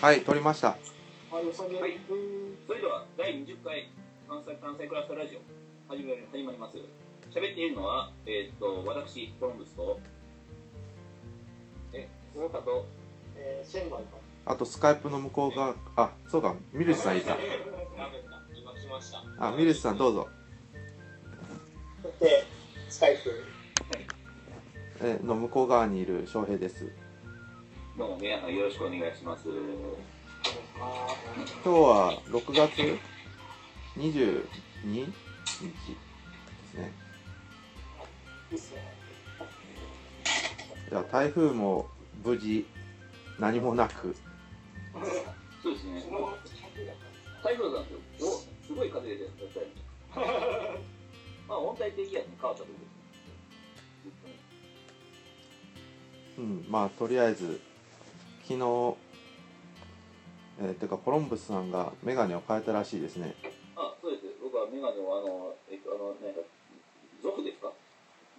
はい、取りました。はい、それでは第20回関西関西クラスターラジオ始まり始まります喋っているのは、えーっと私コロンブスとえその他とえー、シェンバイか。あと、スカイプの向こう側、あ、そうか、ミルシさんいた。今来ました。あ、ミルシさんどうぞ。で、スカイプ。えの向こう側にいる翔平です。どうも皆さんよろしくお願いします。あ今日は6月22日ですね。じゃあ、台風も無事、何もなく、そうですね。台風なんですよおすごい風で絶対 まあ温帯低気圧に変わったところですね。うん、まあ、とりあえず、昨日、えーてか、コロンブスさんがメガネを変えたらしいですね。あそうです。僕はメガネをあのえっとあのなんか族ですか？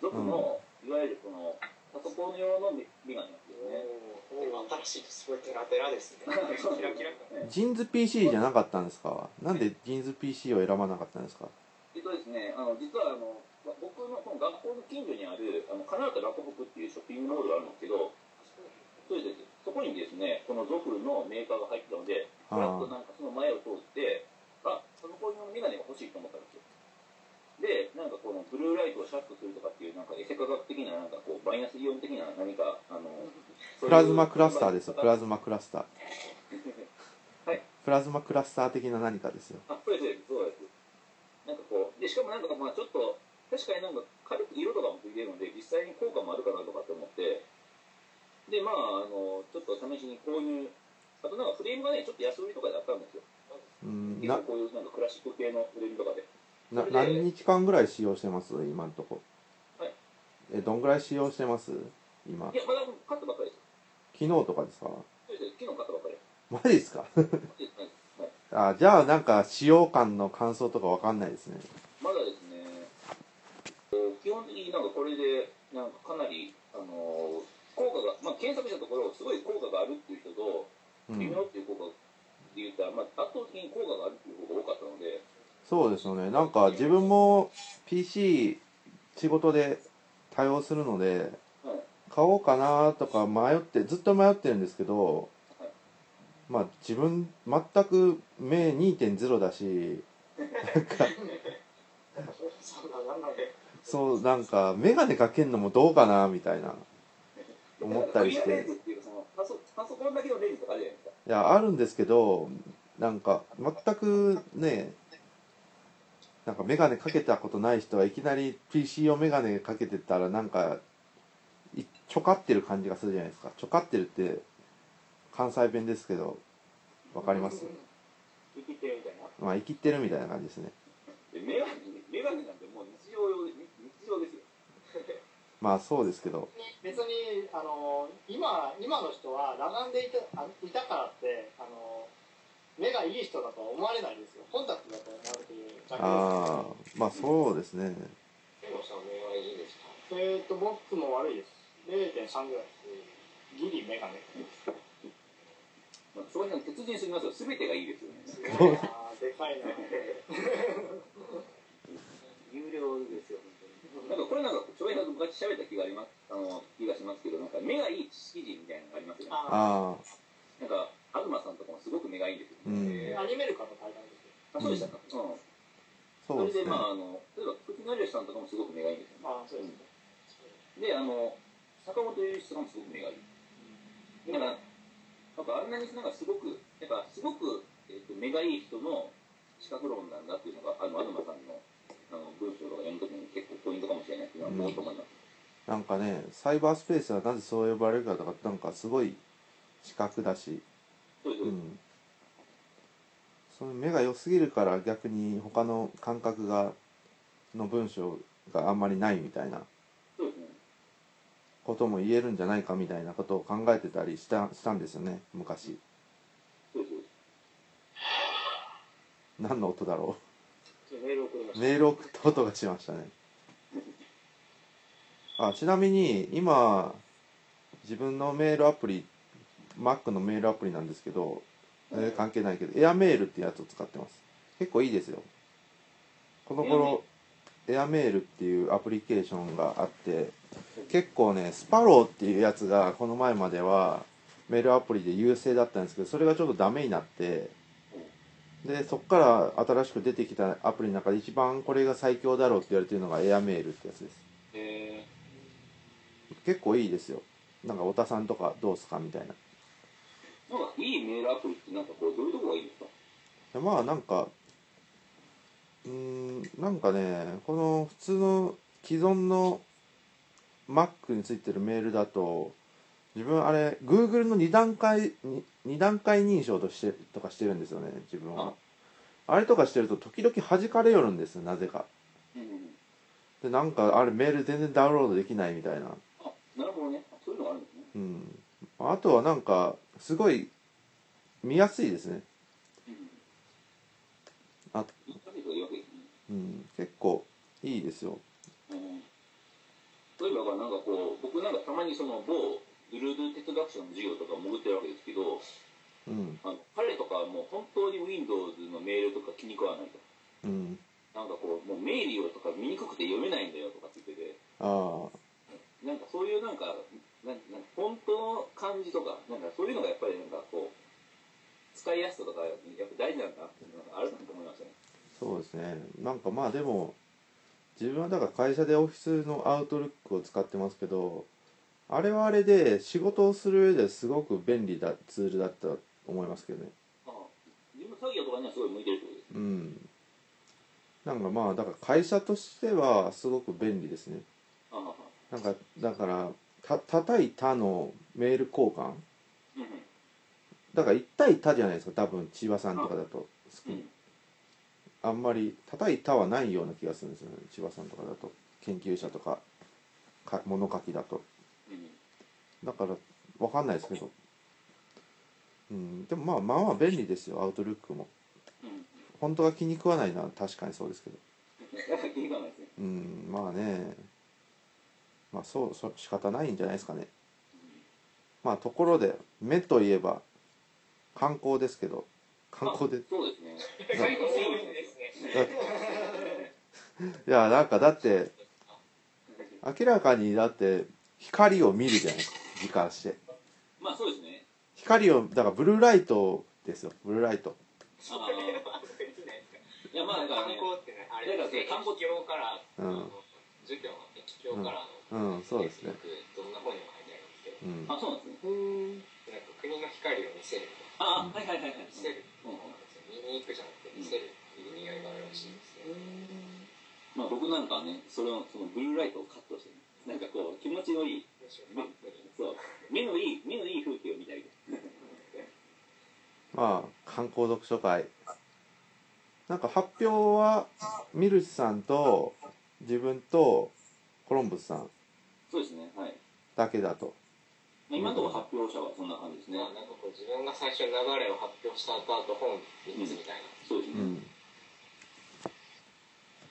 族の、いわゆるこのパソコン用のメメガネなんですよね。新しいとす。ごいテラテラですね。キラキラ。感。ジーンズ PC じゃなかったんですか？なんでジーンズ PC を選ばなかったんですか？えっとですね、あの実はあのま僕のこの学校の近所にあるあのカナータラコフクっていうショッピングモールがあるんですけど、そうですそこにですね、この Zoff のメーカーが入ってたので、ふらっとなんかその前を通って、あそこのメガネが欲しいと思ったんですよ。で、なんかこのブルーライトをシャットするとかっていうなんかエセ科学的ななんかこうマイナスイオン的な何かあのプラズマクラスターですよ、プラズマクラスター。はいプラズマクラスター的な何かですよ。あ、そうです、そうです。なんかこう、で、しかもなんかまあちょっと、確かになんか軽く色とかもついてるので、実際に効果もあるかなとかって思って、で、まあ、あの、ちょっと試しに購入、あとなんかフレームがね、ちょっと安売りとかであったんですよ。うん、な結構、こういうなんかクラシック系のフレームとかで。な何日間ぐらい使用してます？今んとこ。はいえ、どんぐらい使用してます？今い。や、まだ買ったばっかりです。昨日とかですか？そうです、昨日買ったばっかりです。マジですか？はいはい あ、じゃあなんか使用感の感想とかわかんないですね。まだですね、えー基本的になんかこれで、なんかかなり、あのー効果が、まあ、検索したところ、すごい効果があるっていう人と、うん。微妙っていう効果で言ったら、まあ、圧倒的に効果があるっていう方が多かったので、そうですよね。なんか自分も PC 仕事で対応するので、はい、買おうかなとか迷ってずっと迷ってるんですけどはい。まあ自分全く目2.0だしなんかそうなんか眼鏡かけんのもどうかなみたいな思ったりしていうそのパソコンだけのレンズとかあるじゃないですか。いやあるんですけどなんか全くねなんか眼鏡かけたことない人はいきなり PC 用眼鏡かけてたらなんかいちょかってる感じがするじゃないですかちょかってるって関西弁ですけどわかります生きてるみたいな。まあ生きてるみたいな感じですねでメガネ、メガネなんてもう日常用で、日常ですよ。まあそうですけど別に、あの、今、今の人は裸眼でいたあいたからって、あの、目がいい人だとは思われないですよ。コンタクトだと思われているだけですああまあそうですねでもさん目はいいですか？えーっと、僕も悪いです。0.3ぐらいです。ギリメガネ。まあ、そういうの鉄人すぎますよ。すべてがいいですよね。でかいな。有料ですよ、本当に。なんかこれなんか、喋った気があります、あの、気がしますけど、なんか目がいい知識人みたいなのがありますよね。あなんか、東さんとかもすごく目がいいんですよ、うね。んーアニメルカの対談ですよ。あ、そうでしたか。うん。そうですねれで、まあ、あの、例えば、福木成吉さんとかもすごく目がいいんですよ。ああ、そうですね。で、あの、坂本龍一さんもすごく目がいい。だから、なんかあんなになんかすごく、なんかすごく、えっと目がいい人の資格論なんだっていうのが、あの、東さんのあの文章とか読むときに結構ポイントかもしれないっていうのは思うと思います。なんかねサイバースペースはなぜそう呼ばれるかとかなんかすごい資格だし。そうん。その目が良すぎるから逆に他の感覚がの文章があんまりないみたいな。ことも言えるんじゃないかみたいなことを考えてたりしたしたんですよね昔。何の音だろ。う？メールを送った音がしましたねあちなみに今自分のメールアプリ Mac のメールアプリなんですけど、えー関係ないけどエアメールってやつを使ってます。結構いいですよ。この頃エアメール？っていうアプリケーションがあって結構ねスパローっていうやつがこの前まではメールアプリで優勢だったんですけどそれがちょっとダメになってでそこから新しく出てきたアプリの中で一番これが最強だろうって言われてるのがエアメールってやつです。え結構いいですよ。なんか太田さんとかどうすかみたいな。ー、なんかいいメールアプリってなんかこうどういうとこがいいですか？でまあなんかうーんなんかねこの普通の既存の Mac についてるメールだと自分あれ Google の2段階に二段階認証としてとかしてるんですよね自分は。あ。れとかしてると時々弾かれよるんですよなぜか。うんでなんかあれメール全然ダウンロードできないみたいな。あなるほどね。そういうのがあるんですね。うん。あとはなんかすごい見やすいですね。うん。あうん。結構いいですよ。うん。例えばなんかこう僕なんかたまにその某ブルード哲学者の授業とか潜ってるわけですけどうん。あの彼とかはもう本当に Windows のメールとか気に食わないと。うん。なんかこうもうメーリオとか見にくくて読めないんだよとかって言ってて。ああなんかそういうなんかなんなんか本当の感じとかなんかそういうのがやっぱりなんかこう使いやすさとかやっぱ大事なんだなっていうのがあるなと思いましたね。そうですね。なんかまあでも自分はだから会社でオフィスのアウトルックを使ってますけどあれはあれで仕事をする上ですごく便利だツールだったと思いますけどね。ああ自分作業とかにはすごい向いてるってことですうん。なんかまあだから会社としてはすごく便利ですねなんかだからた叩いたのメール交換？だから1対他じゃないですか多分千葉さんとかだと。うん。あんまり叩いたはないような気がするんですよね千葉さんとかだと。研究者とかか物書きだと。うん。だからわかんないですけど。うん。でもまあまあまあ便利ですよアウトルックも。うん。本当は気に食わないのは確かにそうですけど。気に食わないですね。うんまあねまあそうそ仕方ないんじゃないですかね。まあところで目といえば観光ですけど観光で。あそうですね。いやなんかだって明らかにだって光を見るじゃないですか時間して。まあそうですね。光をだからブルーライトですよブルーライト。いやまあだから観ね光ってねあれですね観光液境から、うん儒教の液境からの、うんそうですね。どんな本にも書いてあるんですけどうん。あそうなんですね。なん。か国の光を見せるあはいはいはいはい。見せるうん。そうなんですよ見に行くじゃなくて見せるっていう意味合いがあるらしいですね。まあ僕なんかはねそれをそのブルーライトをカットしてねなんかこう気持ちのいいそう目のいい目のいい風景を見た まあ観光読書会。なんか発表はミルシさんと自分とコロンブスさんそうですねはい。だけだと。まあ今のところ発表者はそんな感じですね。まあなんかこう自分が最初流れを発表した後あと本3つみたいな、そうですね、うん。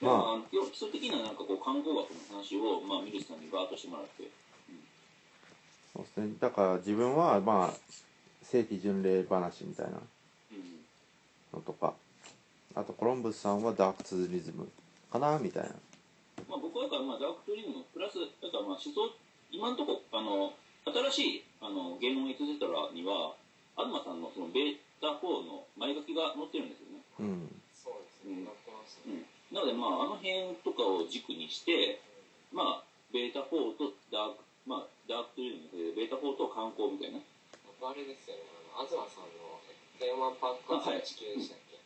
まあ、あの基礎的ななんかこう観光学の話を、まあ、ミルスさんにバーッとしてもらって。そうですね。だから自分はまあ聖地巡礼話みたいな。うん。のとか。あとコロンブスさんはダークツーリズムかなみたいなまあ、僕はだからまあダークトリズムプラスだからまあ思想今のとこあの新しいあの言論エトセトラには東さんのそのベータ4の前書きが載ってるんですよね。うん。そうですね、うん。なってますね、なのでまああの辺とかを軸にしてまあベータ4とダークまあダークトリズムでベータ4と観光みたいな。あれですよね。あの東さんのテーマパーク活地球でしたっけ？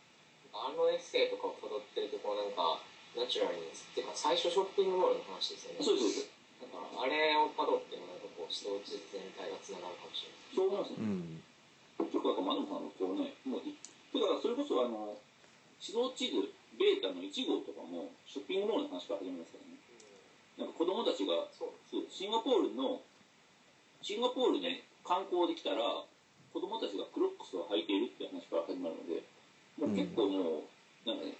あのエッセイとかを辿ってるとこうなんかナチュラルにっていうか最初ショッピングモールの話ですよね。そうですそうです。だからあれを辿ってもなんかこう指導地全体がつながるかもしれない。そう思いますねうん。ちょっとだから窓さんのこうねもういだからそれこそあの指導地図ベータの1号とかもショッピングモールの話から始めますからね。なんか子供たちがそうそうシンガポールのシンガポールね観光できたら子供たちがクロックスを履いているっていう話から始まるのでもう結構もう、なんかね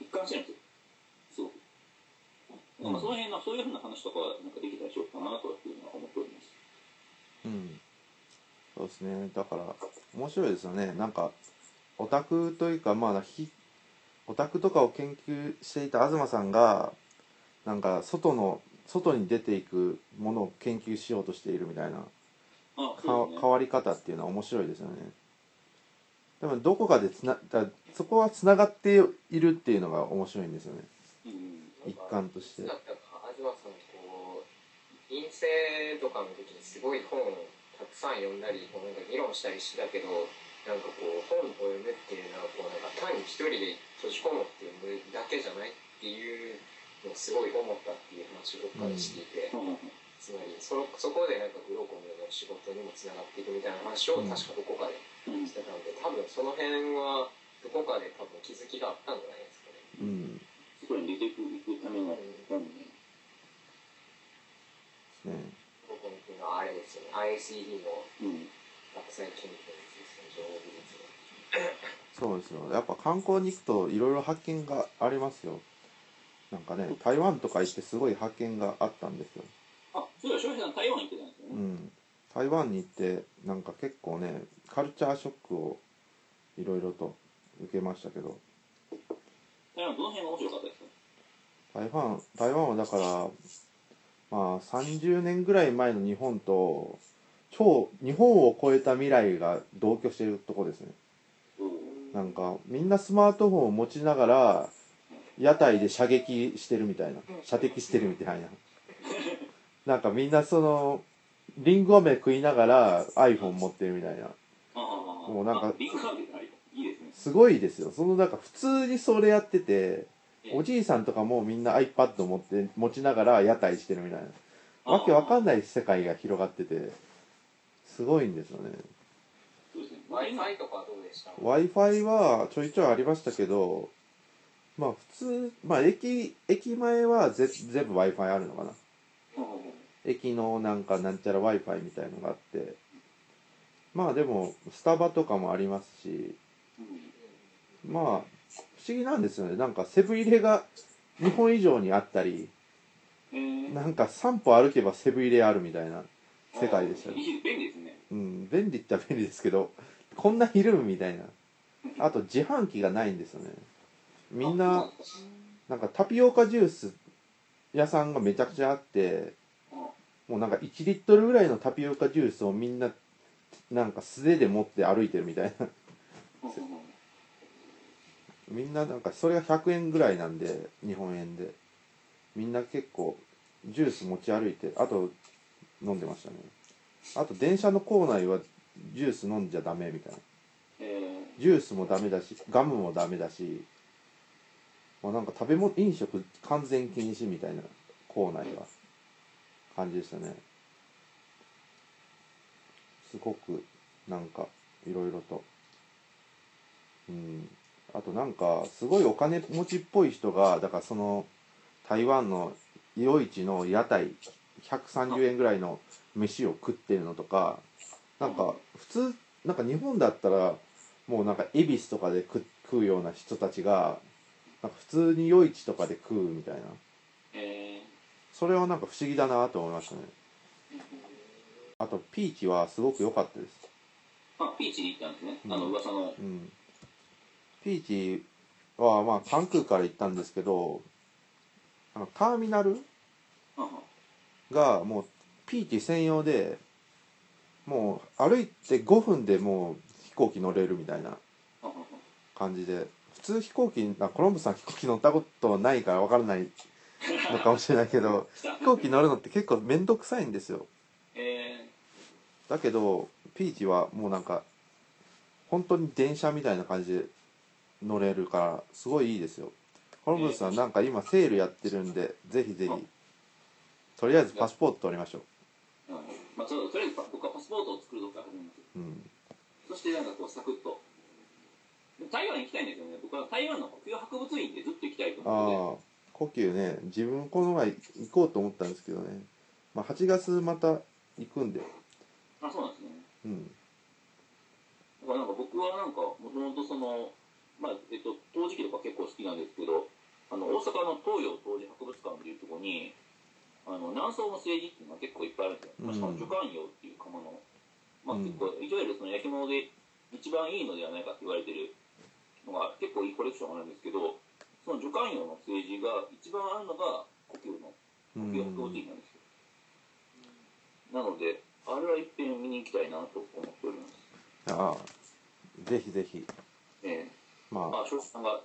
一貫してるんでうん。まあその辺のそういうふうな話とかはなんかできたらしようかなという思っております。うん。そうですね。だから面白いですよね。なんかオタクというかまあひオタクとかを研究していた東さんがなんか外の外に出ていくものを研究しようとしているみたいなあか変わり方っていうのは面白いですよね。でもどこかでつなだそこはつながっているっていうのが面白いんですよね。うん一環として。だったか東さんこう陰性とかの時にすごい本をたくさん読んだりこうなんか議論したりしてたけどなんかこう本を読むっていうのはこうなんか単に一人で閉じこもって読むだけじゃないっていうのをすごい思ったっていう話をどっかでしていて、うん。つまりそのそこでなんかグロコムの仕事にもつながっていくみたいな話を確かどこかでうんしてたので多分その辺はどこかで多分気づきがあったんじゃないですかね。うん外に出ていくためうのはあれですよね。ICD のうん学際研究ですね情報技術の。そうですよ。やっぱ観光に行くといろいろ発見がありますよ。なんかね台湾とか行ってすごい発見があったんですよ。あそうだ翔平さん台湾行ってたんですよね。うん。台湾に行ってなんか結構ねカルチャーショックをいろいろと受けましたけど。台湾どの辺が面白かったですか？台湾台湾はだからまあ30年ぐらい前の日本と超日本を超えた未来が同居しているとこですね。なんかみんなスマートフォンを持ちながら屋台で射撃してるみたいな。射的してるみたいな。なんかみんなそのリンゴ飴食いながら iPhone 持ってるみたいな。もうなんかすごいですよ。そのなんか普通にそれやっててええおじいさんとかもみんな iPad 持って持ちながら屋台してるみたいな。わけわかんない世界が広がっててすごいんですよね。w i f i とかどうでした？W i f i はちょいちょいありましたけどまあ普通まあ駅駅前はぜ全部 w i f i あるのかな。駅のなんかなんちゃら w i f i みたいのがあって。まあでもスタバとかもありますしうん。まあ不思議なんですよね。なんかセブン入れが日本以上にあったりえー。なんか3歩歩けばセブン入れあるみたいな世界でしたね便利ですね。うん便利っちゃ便利ですけどこんないるみたいな。あと自販機がないんですよね。みんななんかタピオカジュース屋さんがめちゃくちゃあってもうなんか1リットルぐらいのタピオカジュースをみんななんか素手で持って歩いてるみたいなみんななんかそれが100円ぐらいなんで日本円で。みんな結構ジュース持ち歩いてあと飲んでましたね。あと電車の構内はジュース飲んじゃダメみたいな。えジュースもダメだしガムもダメだし、まあ、なんか食べ物飲食完全禁止みたいな構内は。感じでしたね。すごくなんかいろいろと。うんあとなんかすごいお金持ちっぽい人がだからその台湾の夜市の屋台130円ぐらいの飯を食ってるのとかなんか普通なんか日本だったらもうなんか恵比寿とかで食食うような人たちがなんか普通に夜市とかで食うみたいな。それはなんか不思議だなと思いましたね。あとピーチはすごく良かったです。ーあピーチに行ったんですね。あのうん噂の。うんピーチはまあ関空から行ったんですけどあのターミナルあがもうピーチ専用でもう歩いて5分でもう飛行機乗れるみたいな感じで。普通飛行機あコロンブスさん飛行機乗ったことないから分からないのかもしれないけど飛行機乗るのって結構面倒くさいんですよ。え。だけどピーチはもうなんか本当に電車みたいな感じで乗れるからすごいいいですよ。コロンブスさんなんか今セールやってるんでぜひぜひ。とりあえずパスポート取りましょーうん。まあそうとりあえず僕はパスポートを作るとこから始めますううん。そしてなんかこうサクッと。台湾行きたいんですよね。僕は台湾の国境博物院でずっと行きたいと思っててああ故宮ね自分この前行こうと思ったんですけどね、まあ、8月また行くんで。あそうなんですね。うん。だからなんか僕はなんかもともとそのまあえっと陶磁器とか結構好きなんですけどあの大阪の東洋陶磁博物館っていうところにあの南宋の政治っていうのが結構いっぱいあるんですよ、うん。しかも助官窯っていう窯のまあ、うん結構いわゆるその焼き物で一番いいのではないかって言われてるのが結構いいコレクションがあるんですけどその助監用の政治が一番あるのが故宮のう故宮んの標的なんですよ、なのであれは一遍見に行きたいなと思っております。ああぜひぜひ。ええままあ庄司さんが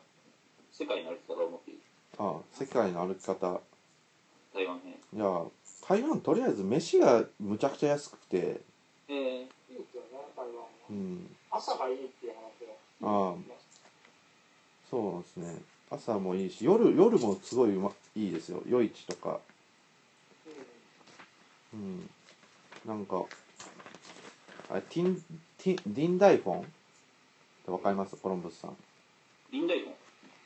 世界の歩き方を持っているああ世界の歩き方。台湾編。いや台湾とりあえず飯がむちゃくちゃ安くて。ええ。いいですよね台湾は。うん。朝がいいっていう話がああ。そうですね。朝もいいし夜夜もすごいうまいいですよ。夜市とか。うん。なんかあれティンティンディンダイフォン？ってわかります？コロンブスさん林大門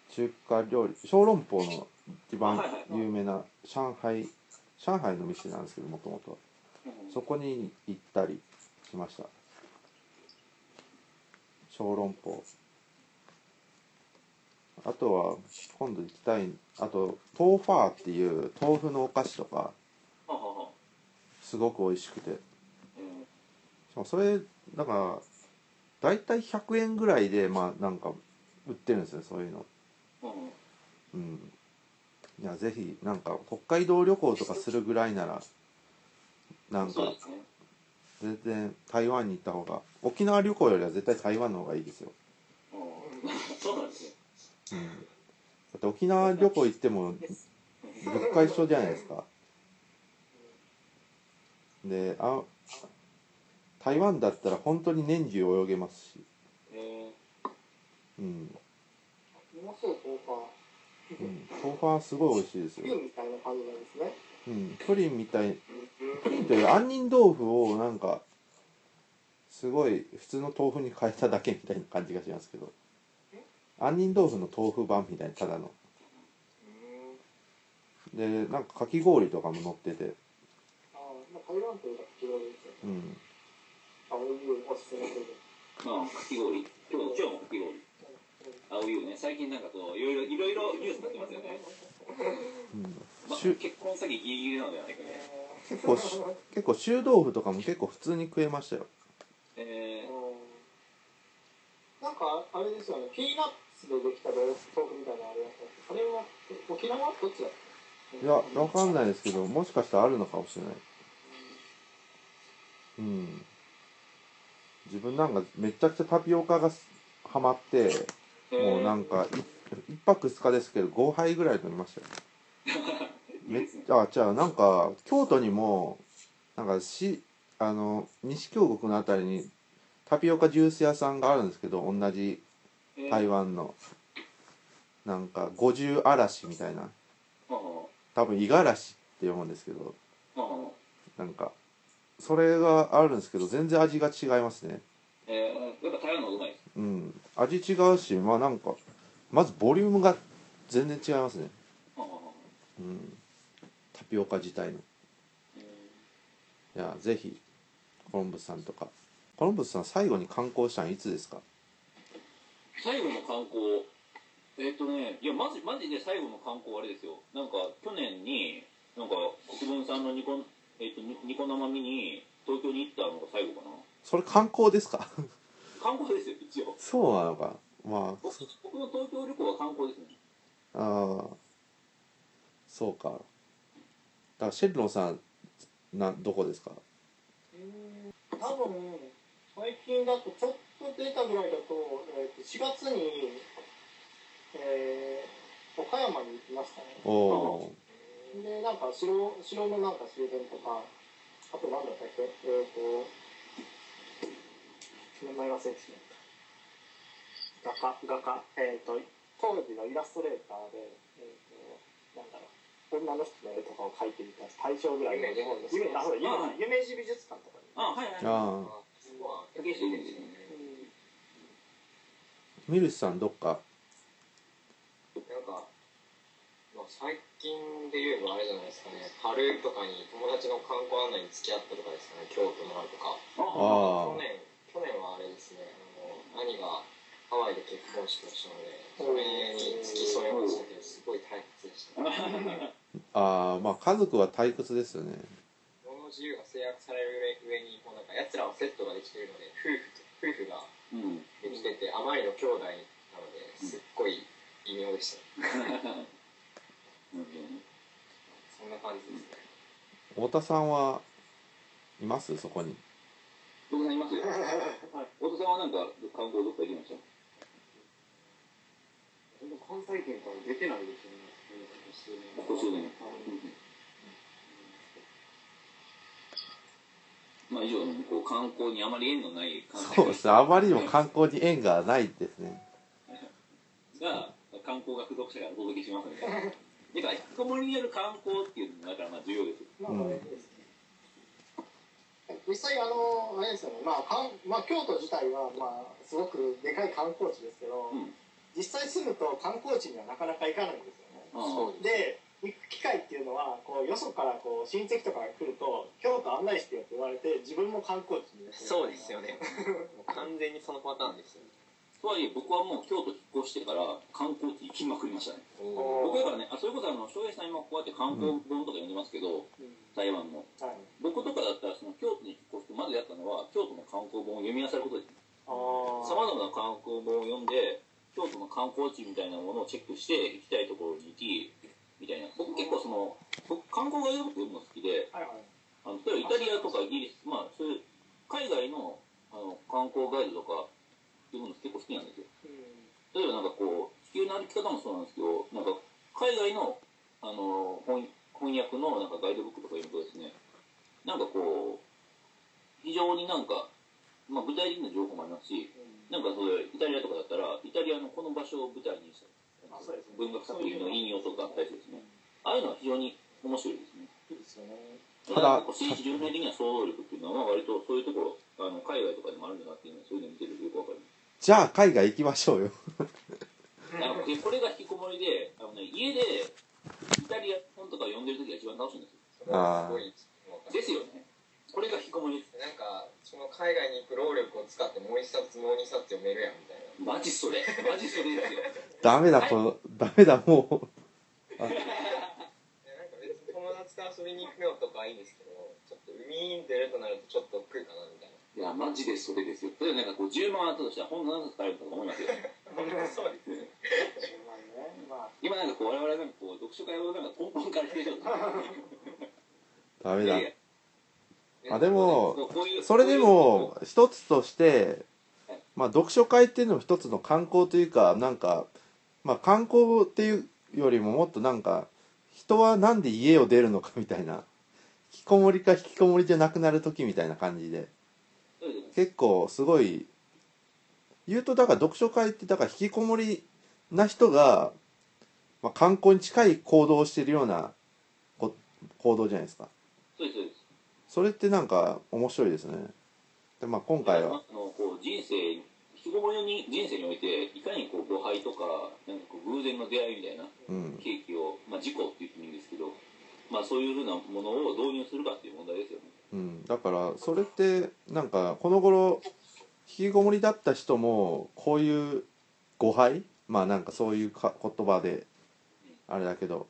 中華料理小籠包の一番有名な上海上海の店なんですけどもともと。そこに行ったりしました。小籠包。あとは今度行きたいあとトーファーっていう豆腐のお菓子とかすごく美味しくて。えしかもそれだから大体100円ぐらいでまあなんか売ってるんですよそういうの。えうん。うん。いやぜひなんか北海道旅行とかするぐらいならなんか全然台湾に行った方が沖縄旅行よりは絶対台湾の方がいいですよ、うん。そうなんですねうん、だって沖縄旅行行っても物価一緒じゃないですか。であ台湾だったら本当に年中泳げますし、えうん。うまそう豆腐はうん、豆腐はすごい美味しいですよピンみたい。な感じなんですねうん、プリンみたいプリンという杏仁豆腐をなんかすごい普通の豆腐に変えただけみたいな感じがしますけど。杏仁豆腐の豆腐版みたいなただの。でなんかかき氷とかも乗ってて。ああまあ台湾というか広いですようん。青いおすすめするまあかき氷。今日今日もかき氷青いよね。最近なんかこういろいろいろいろニュースになってますよね、うん。まあ、しゅ結婚詐欺ギリギリなのではないかね。結構し結構臭豆腐とかも結構普通に食えましたよ。えー。なんかあれですよね。ピーナッツでできた豆腐みたいなのありました。あれは沖縄どっちだっいやわかんないですけどもしかしたらあるのかもしれない。うん。自分なんかめちゃくちゃタピオカがハマってもうなんかい一泊二日ですけど5杯ぐらい飲みましたよ めっあじゃあなんか京都にもなんかしあの西京極のあたりにタピオカジュース屋さんがあるんですけど同じ台湾の。なんか五十嵐みたいな。多分五十嵐って読むんですけど。なんかそれがあるんですけど全然味が違いますね。えー、やっぱ台湾のうまいうん味違うしまあなんかまずボリュームが全然違いますね。うん。タピオカ自体の。いやぜひコロンブスさんとか。コロンブスさん最後に観光したのいつですか？最後の観光。えっ、とねいやマジマジで最後の観光あれですよ。なんか去年になんか国分さんのニコ,、えー、とニニコ生見に東京に行ったのが最後かな。それ観光ですか？観光ですよ一応。そうなのか。まあ。僕僕の東京旅行は観光ですね。ああ。そうか。だからシェルロンさんなどこですか？多分最近だとちょっと出たぐらいだと,、えー、と4月に、えー岡山に行きましたね。おおでなんか城城のなんか周辺とかあと何だったっけ？えっ、と名前忘れてしまった。画家画家えっ、と当時のイラストレーターでえっ、となんだろう女の人の絵とかを描いていた大正ぐらいの日本の夢あほら夢夢二美術館とかにあはいはい。ああ。そこは竹下ですねミルシさんどっか？なんか、まあ、最近で言えばあれじゃないですかね。春とかに友達の観光案内に付き合ったとかですかね。京都のあるとか。あ。去年去年はあれですねあの兄がハワイで結婚式をしたのでそれに付き添いましたけどすごい退屈でした。ああまあ家族は退屈ですよね。物の自由が制約される上にもうなんか奴らはセットができているので夫婦と夫婦がうんできててあまりの兄弟なのですっごい微妙でした、ね そんな感じですね。太田さんはいます？そこに僕さんいます？よ太田さんはなんか観光どっか行きました？関西圏から出てないですよね。ここ数年。まあ以上こう観光にあまり縁のない関そうですね。あまりにも観光に縁がないですね。が観光学読者がお届けしますみたいな。だから引きこもりによる観光っていうのもだからまあ重要ですよ。まあまあいいです。ね実際あのあれですよね。まあかんまあ京都自体はまあすごくでかい観光地ですけど、うん。実際住むと観光地にはなかなか行かないんですよね。で行く機会っていうのはこうよそからこう親戚とかが来ると京都案内してよって言われて自分も観光地にそうですよね。もう完全にそのパターンですよねとはいえ僕はもう京都引っ越してから観光地行きまくりましたね。お僕だからね、あそれこそあの翔平さん今こうやって観光本とか読んでますけど、うん台湾の。はい僕とかだったらその京都に引っ越してまずやったのは京都の観光本を読み漁ることです。さまざまな観光本を読んで京都の観光地みたいなものをチェックして行きたいところに行きみたいな僕結構その僕観光ガイドブック読むの好きではいはいあの例えばイタリアとかイギリスまあそういう海外のあの観光ガイドとか読むの結構好きなんですよ。うん。例えばなんかこう地球の歩き方もそうなんですけどなんか海外のあの翻翻訳のなんかガイドブックとか読むとですねなんかこう非常になんか、まあ、具体的な情報もありますしなんかそれイタリアとかだったらイタリアのこの場所を舞台にした文学作品の引用とかあったりですねああいうのは非常に面白いですね。いいですよね。ただこう聖地巡礼的な想像力っていうのは割とそういうところあの海外とかでもあるんだなっていうのはそういうのを見てるとよくわかるじゃあ海外行きましょうよ。あのでこれが引きこもりであの、ね、家でイタリア本とか読んでる時が一番楽しいんですよ。それはすごいわかるですよね。これが引きこもりです。なんかその海外に行く労力を使ってもう一冊もう二冊読めるやんみたいな。マジそれ。マジそれですよ。ダメだこのダメだもう。でなんか別に友達と遊びに行くのとかいいんですけどちょっと海に出るとなるとちょっと億劫かなみたいないやマジでそれですよ。例えばなんかこう10万あったとしたら本何冊買えるとか思いますよ。本当そうですね。まあね。まあ。今なんかこう我々なんかこう読書会をなんかポンポン借りてるじゃんダメだ。いやいや。あでもそれでも一つとしてまあ読書会っていうのも一つの観光というかなんかまあ観光っていうよりももっとなんか人はなんで家を出るのかみたいな。引きこもりか引きこもりじゃなくなる時みたいな感じで結構すごい言うとだから読書会ってだから引きこもりな人が、まあ、観光に近い行動をしてるようなこ行動じゃないですか。そうですそうです。それってなんか面白いですね。でまあ今回は。あのこう人生引きこもりに人生においていかにこう誤配とかなんかこう偶然の出会いみたいなうん。契機を、まあ、事故って言ってもいいんですけど、まあ、そういうふうなものを導入するかっていう問題ですよね。うん、だからそれってなんかこの頃引きこもりだった人もこういう誤配？まあなんかそういうか言葉であれだけど。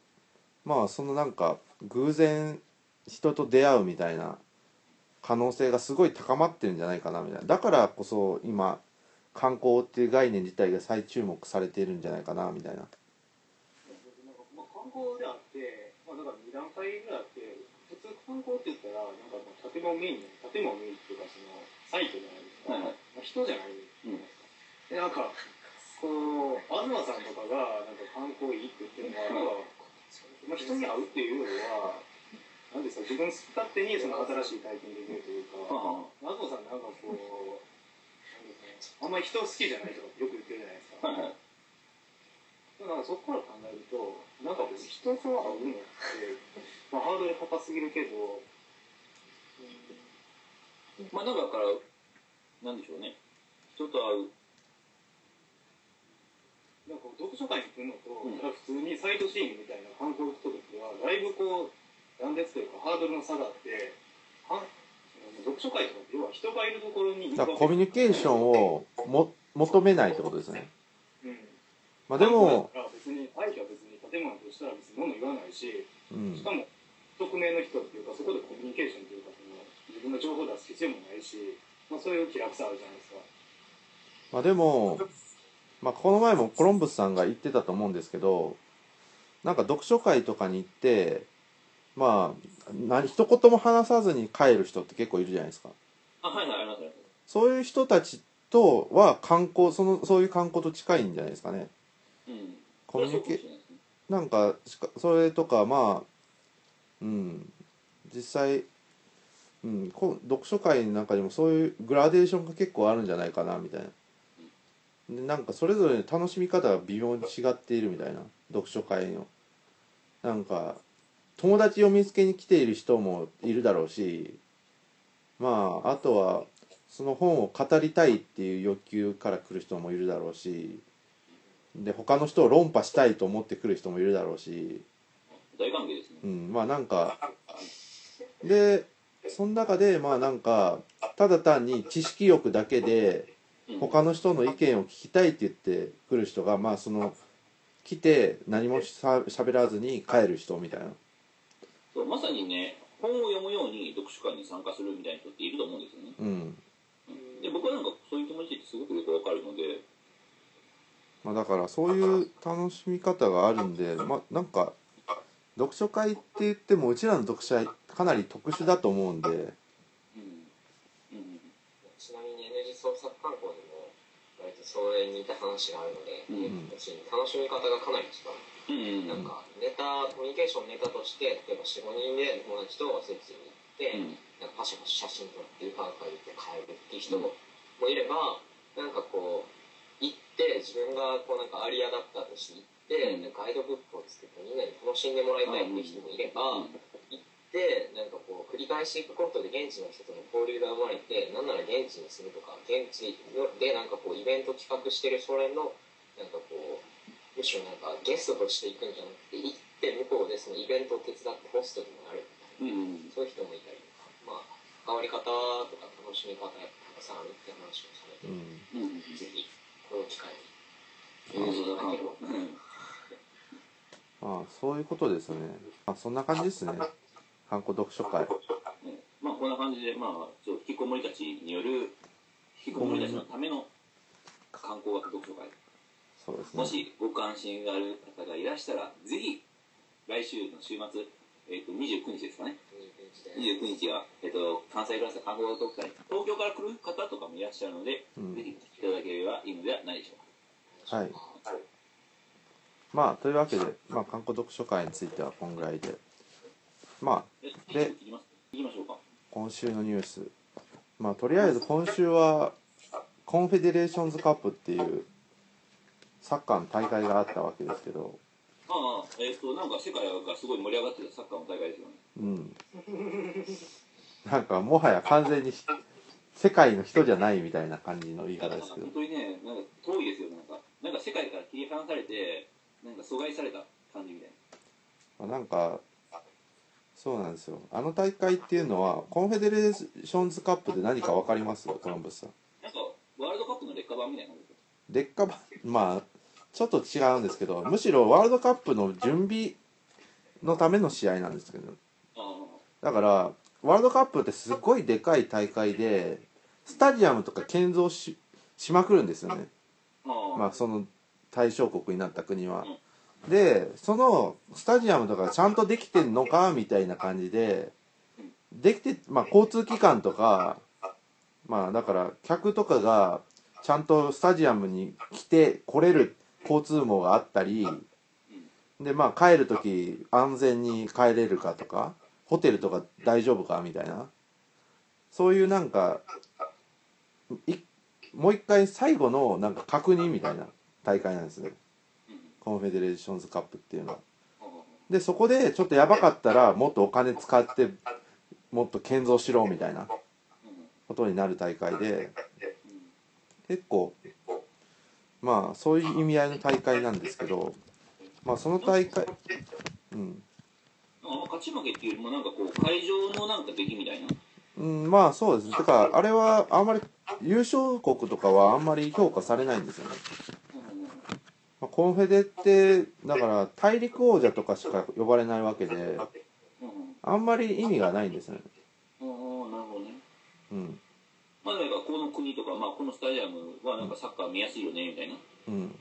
まあそのなんか偶然人と出会うみたいな可能性がすごい高まってるんじゃないかなみたいな。だからこそ今観光っていう概念自体が再注目されているんじゃないかなみたいな。まあ、観光であって、まあ、だから2段階ぐらい観光って言ったらなんかもう建物メイン建物メインっていうかそのサイトじゃないですか、はいはい。まあ、人じゃないですか、でなんかこう東さんとかがなんか観光いいって言ってるのはなんか、まあ、人に会うっていうよりはなんですか自分勝手にその新しい体験できるというかは東さんなんかこうなんですかねあんまり人好きじゃないとかよく言ってるじゃないですか、はいはいなんかそこから考えると、なんか人と会うのって、まあ、ハードル高すぎるけど、まあだからなんでしょうね。人と会う。なんか読書会に来るのと、うん。普通にサイトシーイングみたいな観光行くときは、だいぶこう、断絶というか、ハードルの差があって、は読書会とか要は人がいるところにコミュニケーションをも求めないってことですね。うん、まあでも、別に、相手は別に建物としたら別に物言わないし、うん。しかも、匿名の人っていうか、そこでコミュニケーションというか、その自分の情報を出す必要もないし、まあ、そういう気楽さあるじゃないですか。まあでも、まあ、この前もコロンブスさんが言ってたと思うんですけどなんか読書会とかに行ってまあ何一言も話さずに帰る人って結構いるじゃないですか。あはいはいありますねそういう人たちとは観光そのそういう観光と近いんじゃないですかね。うんコミュニケそれはそうかもしれなんかそれとかまあうん実際、うん、こ読書会の中にもそういうグラデーションが結構あるんじゃないかなみたいな。でなんかそれぞれの楽しみ方が微妙に違っているみたいな読書会の。なんか友達を見つけに来ている人もいるだろうしまああとはその本を語りたいっていう欲求から来る人もいるだろうしで他の人を論破したいと思ってくる人もいるだろうし、大歓迎ですね。うん、まあなんかでその中でまあなんかただ単に知識欲だけでうん。他の人の意見を聞きたいって言ってくる人がまあその来て何もしゃ喋らずに帰る人みたいな。そうまさにね本を読むように読書会に参加するみたいな人っていると思うんですよね。うん。で僕はなんかそういう気持ちってすごくよくわかるのでまあ、だからそういう楽しみ方があるんでまあなんか読書会って言ってもうちらの読書会かなり特殊だと思うんで。うん。うん。ちなみに N 字創作観光にも割とそれに似た話があるので、うん。楽しみ方がかなり違う。うん。うんなんかネタコミュニケーションネタとして例えば45人で友達とスイッチに行って、なんかパシャパシャ写真撮ってパーカー行って帰るっていう人もいればなんかこう行って自分がこうなんかアリアだったとして行って、うん。ガイドブックを作ってみんなに楽しんでもらいたいっていう人もいれば、行ってなんかこう繰り返していくことで現地の人との交流が生まれてなんなら現地に住むとか現地でなんかこうイベント企画してるそれのなんかこうむしろなんかゲストとして行くんじゃなくて行って向こうでそのイベントを手伝ってホストにもなるみたいなうんうん。そういう人もいたりとかまあ関わり方とか楽しみ方やっぱたくさんあるって話をされて、うん。ぜひこの機会？映に像だなうん。まあそういうことですね。まあそんな感じですね。観光読書会。ねまあこんな感じでまあちょっと引きこもりたちによる引きこもりたちのための観光学読書会。そうですね。もしご関心がある方がいらしたらぜひ来週の週末えっ、と29日ですかね29日は、えっと関西クラスタ観光学読書会東京から来る方とかもいらっしゃるので、うん。ぜひ来ていただければいいのではないでしょうか。はい。まあというわけで、まあ、観光読書会についてはこんぐらいで。まあでで行きます。行きましょうか。今週のニュース。まあとりあえず今週はコンフェデレーションズカップっていうサッカーの大会があったわけですけど。ああえっ、となんか世界がすごい盛り上がってたサッカーの大会ですよねうん。なんかもはや完全に世界の人じゃないみたいな感じの言い方ですけど。本当にね。なんか遠いですよなんかなんか世界から切り離されてなんか疎外された感じみたいな。まあなんかそうなんですよ。あの大会っていうのはコンフェデレーションズカップで何か分かります？コロンブスさん。なんかワールドカップの劣化版みたいな劣化版？まあちょっと違うんですけどむしろワールドカップの準備のための試合なんですけど。あだからワールドカップってすごいでかい大会でスタジアムとか建造ししまくるんですよね。まあその対象国になった国は。でそのスタジアムとかちゃんとできてんのかみたいな感じでできてまあ交通機関とかまあだから客とかがちゃんとスタジアムに来て来れる交通網があったりでまあ帰る時安全に帰れるかとかホテルとか大丈夫かみたいな。そういうなんかもう一回最後のなんか確認みたいな大会なんですね。コンフェデレーションズカップっていうのは。でそこでちょっとやばかったらもっとお金使ってもっと建造しろみたいなことになる大会で。結構まあそういう意味合いの大会なんですけどまあその大会うん。勝ち負けっていうよりもなんかこう会場のなんか出来みたいな。うん、まあそうですてかあれはあんまり優勝国とかはあんまり評価されないんですよね、まあ、コンフェデってだから大陸王者とかしか呼ばれないわけであんまり意味がないんですよね。ああなるほどね。うん。まあだからまあ、このスタジアムはなんかサッカー見やすいよねみたいな。うん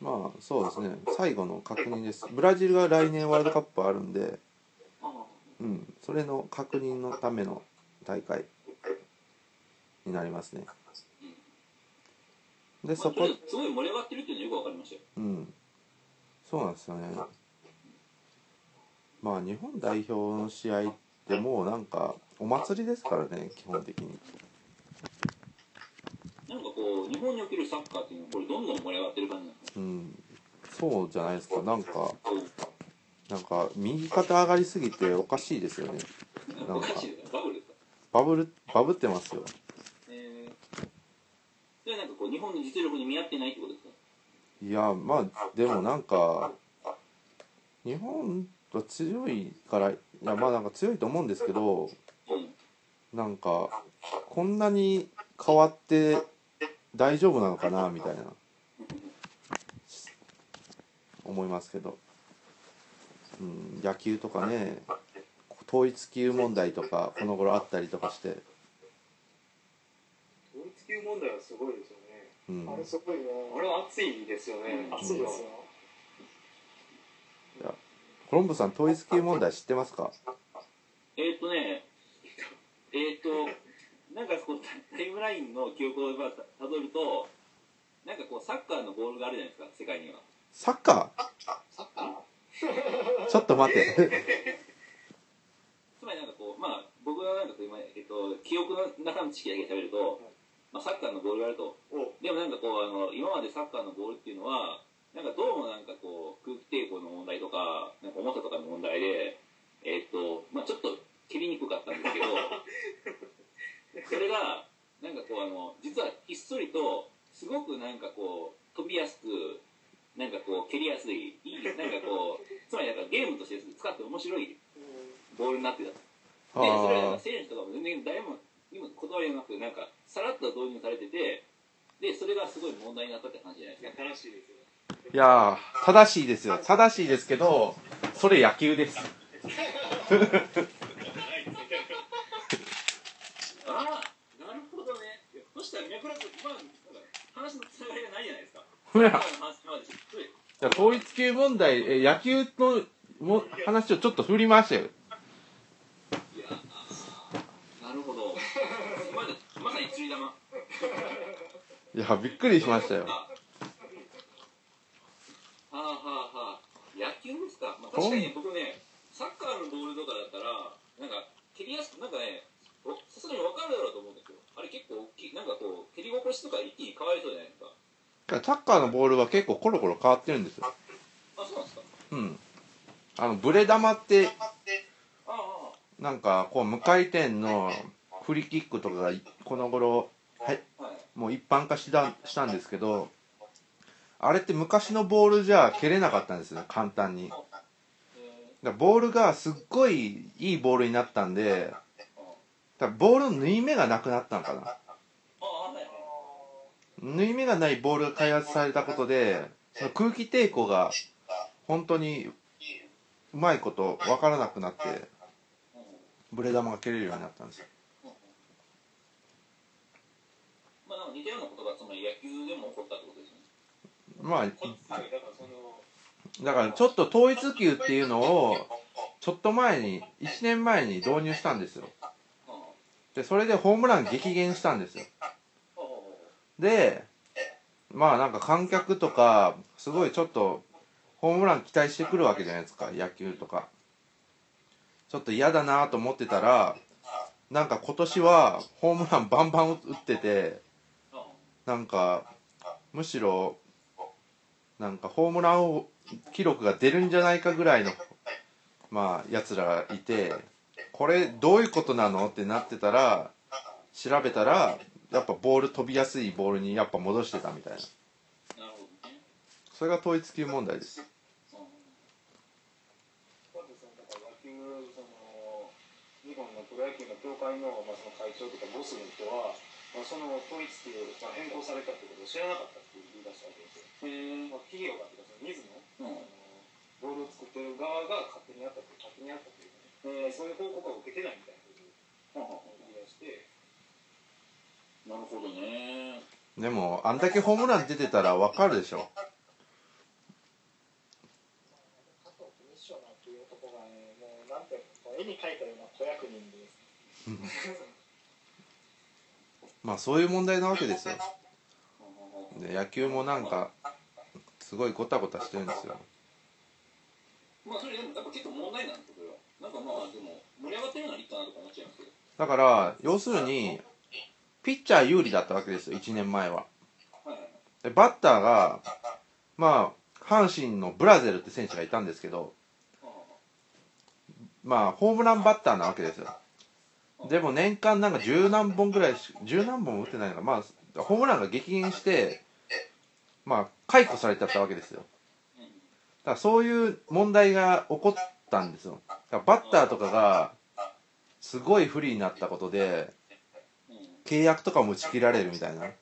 まあそうですね。最後の確認です。ブラジルが来年ワールドカップあるんであうん。それの確認のための大会になりますね。でまあ、そこすごい盛り上がってるっていうのはよくわかりましたよ。うん。そうなんですよね。まあ日本代表の試合ってもうなんかお祭りですからね基本的になんかこう日本におけるサッカーっていうのはこれどんどん盛り上がってる感じなんですうんそうじゃないですか。なんかかなんか右肩上がりすぎておかしいですよね。なんかバブルバブルバブってますよ。えー、それはなんかこう日本の実力に見合ってないってことですか？いやまあでもなんか日本は強いからいやまあなんか強いと思うんですけどうん。なんかこんなに変わって大丈夫なのかなみたいな。思いますけど、うん、野球とかね統一級問題とかこの頃あったりとかして、統一級問題はすごいですよね。うん、あれすごいね。あれは熱いですよね、熱いですよコロンボさん統一級問題知ってますか？えーっとねえーっとなんかこうタタイムラインの記憶をたたどるとなんかこうサッカーのボールがあるじゃないですか世界には。サッカサッカー？ーちょっと待って。つまりなんかこうまあ僕がなんかこう今、えっと、記憶の中の知識だけ喋ると、まあ、サッカーのボールがあると。おでもなんかこうあの今までサッカーのボールっていうのはなんかどうもなんかこう空気抵抗の問題とかなんか重さとかの問題でえっとまあちょっと蹴りにくかったんですけど それがなんかこうあの実はひっそりとすごくなんかこう飛びやすくなんかこう蹴りやすいいいなんかこうつまりなんかゲームとして使って面白いボールになってた。でそれは選手とかも全然誰も今断りなくなんかさらっと導入されててでそれがすごい問題になったって感じじゃないですかいや楽しいですよーいやー正しいですよ。正しいですけどそれ野球です ああなるほどねいやそしたら脈絡今なんか話のつながりがないじゃないや統一級問題え野球のも話をちょっと振り回したよ。なるほど。まだまさに釣り玉。いやびっくりしましたよはあはあはあ野球ですか、まあ、確かに僕ねサッカーのボールとかだったらなんか蹴りやすくなんかねおさすがに分かるだろうと思うんですよあれ結構大きいなんかこう蹴り心地とか一気に変わりそうじゃないですかサッカーのボールは結構コロコロ変わってるんですよ。あそうなんですか。うん。あのブレ玉ってなんかこう無回転のフリーキックとかがこの頃はいもう一般化したしたんですけどあれって昔のボールじゃ蹴れなかったんですよ簡単に。だボールがすっごいいいボールになったんでだボールの縫い目がなくなったのかな縫い目がないボールが開発されたことでその空気抵抗が本当にうまいこと分からなくなってうん。ブレ玉が蹴れるようになったんですよ。まあなんか似たようなことがつまり野球でも起こったってことですね。まあだからちょっと統一球っていうのをちょっと前に1年前に導入したんですよ。でそれでホームラン激減したんですよでまあなんか観客とかすごいちょっとホームラン期待してくるわけじゃないですか野球とか。ちょっと嫌だなと思ってたらなんか今年はホームランバンバン打っててなんかむしろなんかホームラン記録が出るんじゃないかぐらいのまあやつらがいてこれどういうことなのってなってたら調べたらやっぱボール飛びやすいボールにやっぱ戻してたみたいな。それが統一級問題です。その日本のプロ野球の協会の,、まあその会長とかボスの人は、まあ、その統一っていう、まあ、変更されたってことを知らなかったって言い出したわけですよ、へえまあ、企業がっていうかその水野、うんあのボールを作ってる側が勝手にやったって勝手にやったっていうかね、そういう報告は受けてないみたいなことをああ言い出して。なるほどね。でもあんだけホームラン出てたら分かるでしょ。うところがね、もうなん。ていうか、絵に描いたような子役人です。まあそういう問題なわけですよ。で野球もなんかすごいゴタゴタしてるんですよ。まあそれでもやっぱ結構問題なんですけどなんかまあでも盛り上がってるのはいいかなとか思っちゃいますけど。だから要するにピッチャー有利だったわけですよ1年前は。でバッターがまあ阪神のブラゼルって選手がいたんですけどまあホームランバッターなわけですよ。でも年間なんか十何本ぐらいし十何本も打ってないのかまあホームランが激減してまあ解雇されちゃったわけですよ。うん。だからそういう問題が起こったんですよ。だからバッターとかがすごい不利になったことで契約とかも打ち切られるみたいな。うん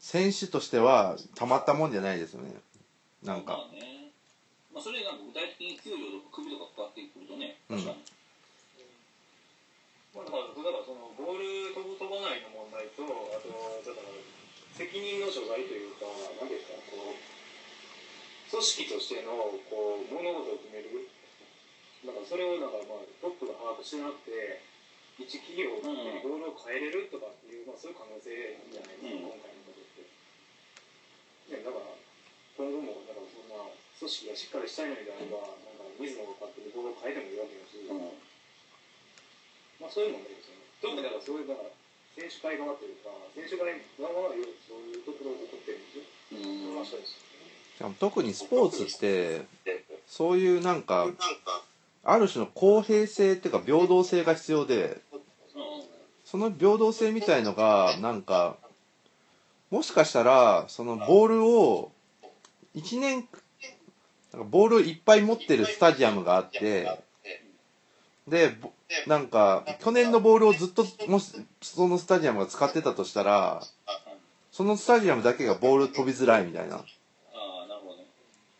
選手としてはたまったもんじゃないですよね。なんまかあね。まあそれなんか具体的に給料とか首とかかかってくるとねうん。確かにまあ、だから、だからそのボール飛ぶ飛ばないの問題と、あと、だから、責任の所在というか、なんですか、こう、組織としての、こう、物事を決める、なんかそれをなんか、まあ、トップが把握してなくて、一企業にボールを変えれるとかっていう、まあ、そういう可能性じゃないですか、うん今回のことって。ね、だから、今後も、だからそんな、組織がしっかりしたいのであれば、なんか、水野が勝手にボールを変えてもいいわけだし、うんまあそういう問題ですよね。特にだからそういうだから選手会側というか選手会側はよくそういうところが起こってるんですよ。うんまあそうです。しかも特にスポーツってそういうなんかある種の公平性っていうか平等性が必要でその平等性みたいのがなんかもしかしたらそのボールを1年なんかボールをいっぱい持ってるスタジアムがあってでぼなんか去年のボールをずっともしそのスタジアムが使ってたとしたらそのスタジアムだけがボール飛びづらいみたいな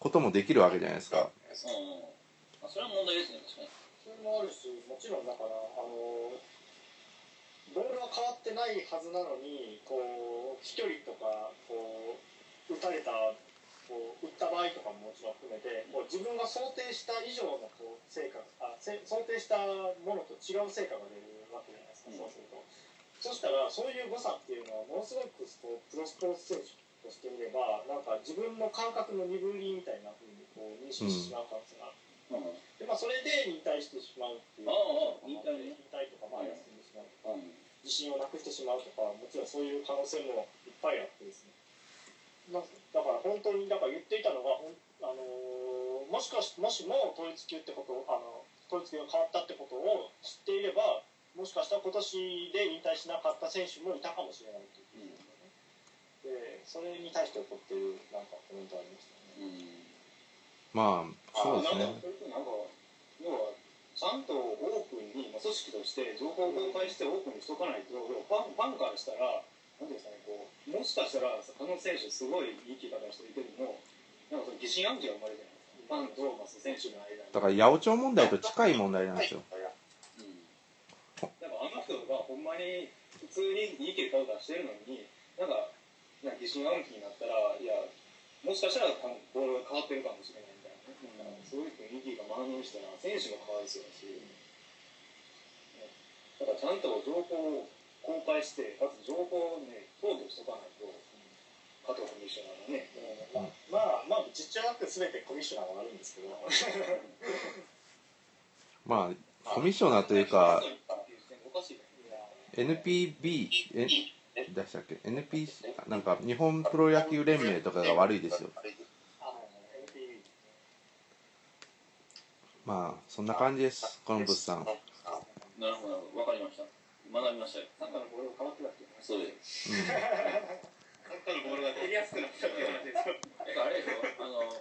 こともできるわけじゃないですか。それは問題ですね確かに。それもあるし、もちろんだから、あの、ボールは変わってないはずなのに、こう、飛距離とか、こう、打たれた、こう、打った場合とかももちろん含めて、こう自分が想定した以上のこう成果あせ、想定したものと違う成果が出るわけじゃないですか、そうすると。そしたら、そういう誤差っていうのは、ものすごくこうプロスポーツ選手としてみれば、なんか自分の感覚の鈍りみたいなふうにこう認識してしまう可能性がある。うん。でまあ、それで引退してしまうっていう引退とかまあ休んでしまうとか、うん自信をなくしてしまうとかもちろんそういう可能性もいっぱいあってですね。まあだから本当にだから言っていたのがあのーもしかしもしも統一級ってことをあの統一級が変わったってことを知っていればもしかしたら今年で引退しなかった選手もいたかもしれないっていうことですよね、でそれに対して怒ってるなんかコメントありましたねうんまあそうですねなんか要はちゃんとオープンに、まあ、組織として情報を公開してオープンにしとかないとファンファンからしたらなんていうんですかねこうもしかしたらあの選手すごいいい気方していてもなんかその疑心暗鬼が生まれるじゃない。ファンと、まあ、選手の間に。だから八百長問題と近い問題なんですよ。うん。なんかあの人がほんまに普通にいい結果を出してるのになんかなんか疑心暗鬼になったらいやもしかしたらボールが変わってるかもしれないみたいな、ねそういう雰囲気が蔓延した。ら選手もかわいそうだし、ね。だからちゃんと情報を公開してかつ情報をね投与しとかないと加藤コミッショナーがね。まあまあまあ実はなく全てコミッショナーが悪いんですけど。まあコミッショナーというか NPB え出したっけ？NP なんか日本プロ野球連盟とかが悪いですよあの NPB まあそんな感じですこの物産なるほどわかりました。学びましたよ。サッカーのボールが変わってたっていう話そうです。うんサッカーのボールが蹴りやすくなったっていう話です。よだからあれでしょ？あのい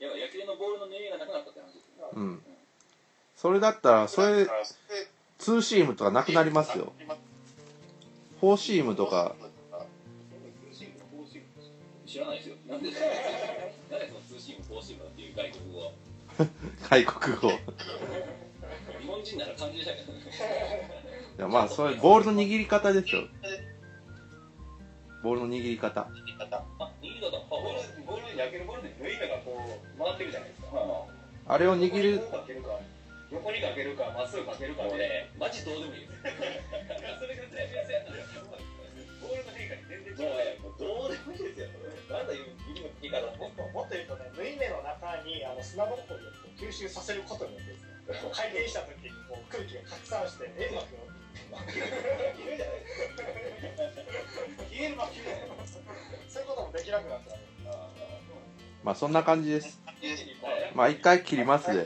や野球のボールの狙いがなくなったって話ですようん。それだったらそれツーシームとかなくなりますよ。フォーシームとか。知らないですよ。なんでなんでそのツーシームフォーシームっていう外国語 は外国語。い日本人なら漢字だけどねやまあそれボールの握り方ですよ。ボールの握り方。あ、握り方。あ、ボールボール焼けるボールで縫い目がこう回ってるじゃないですか。はあれを握る。横にかけるかまっすぐかけるかでね、マジどうでもいいです。それが全然ボールの変化に全然違うもうね、もうどうでもいいですよ。なんだいう指の切り方。もっともっと言うとね縫い目の中にあの砂ぼこりを吸収させることによってですね回転した時にこう空気が拡散して煙幕を消えるじゃない消えるま消えるそういうこともできなくなったまあそんな感じです。まあ一回切りますで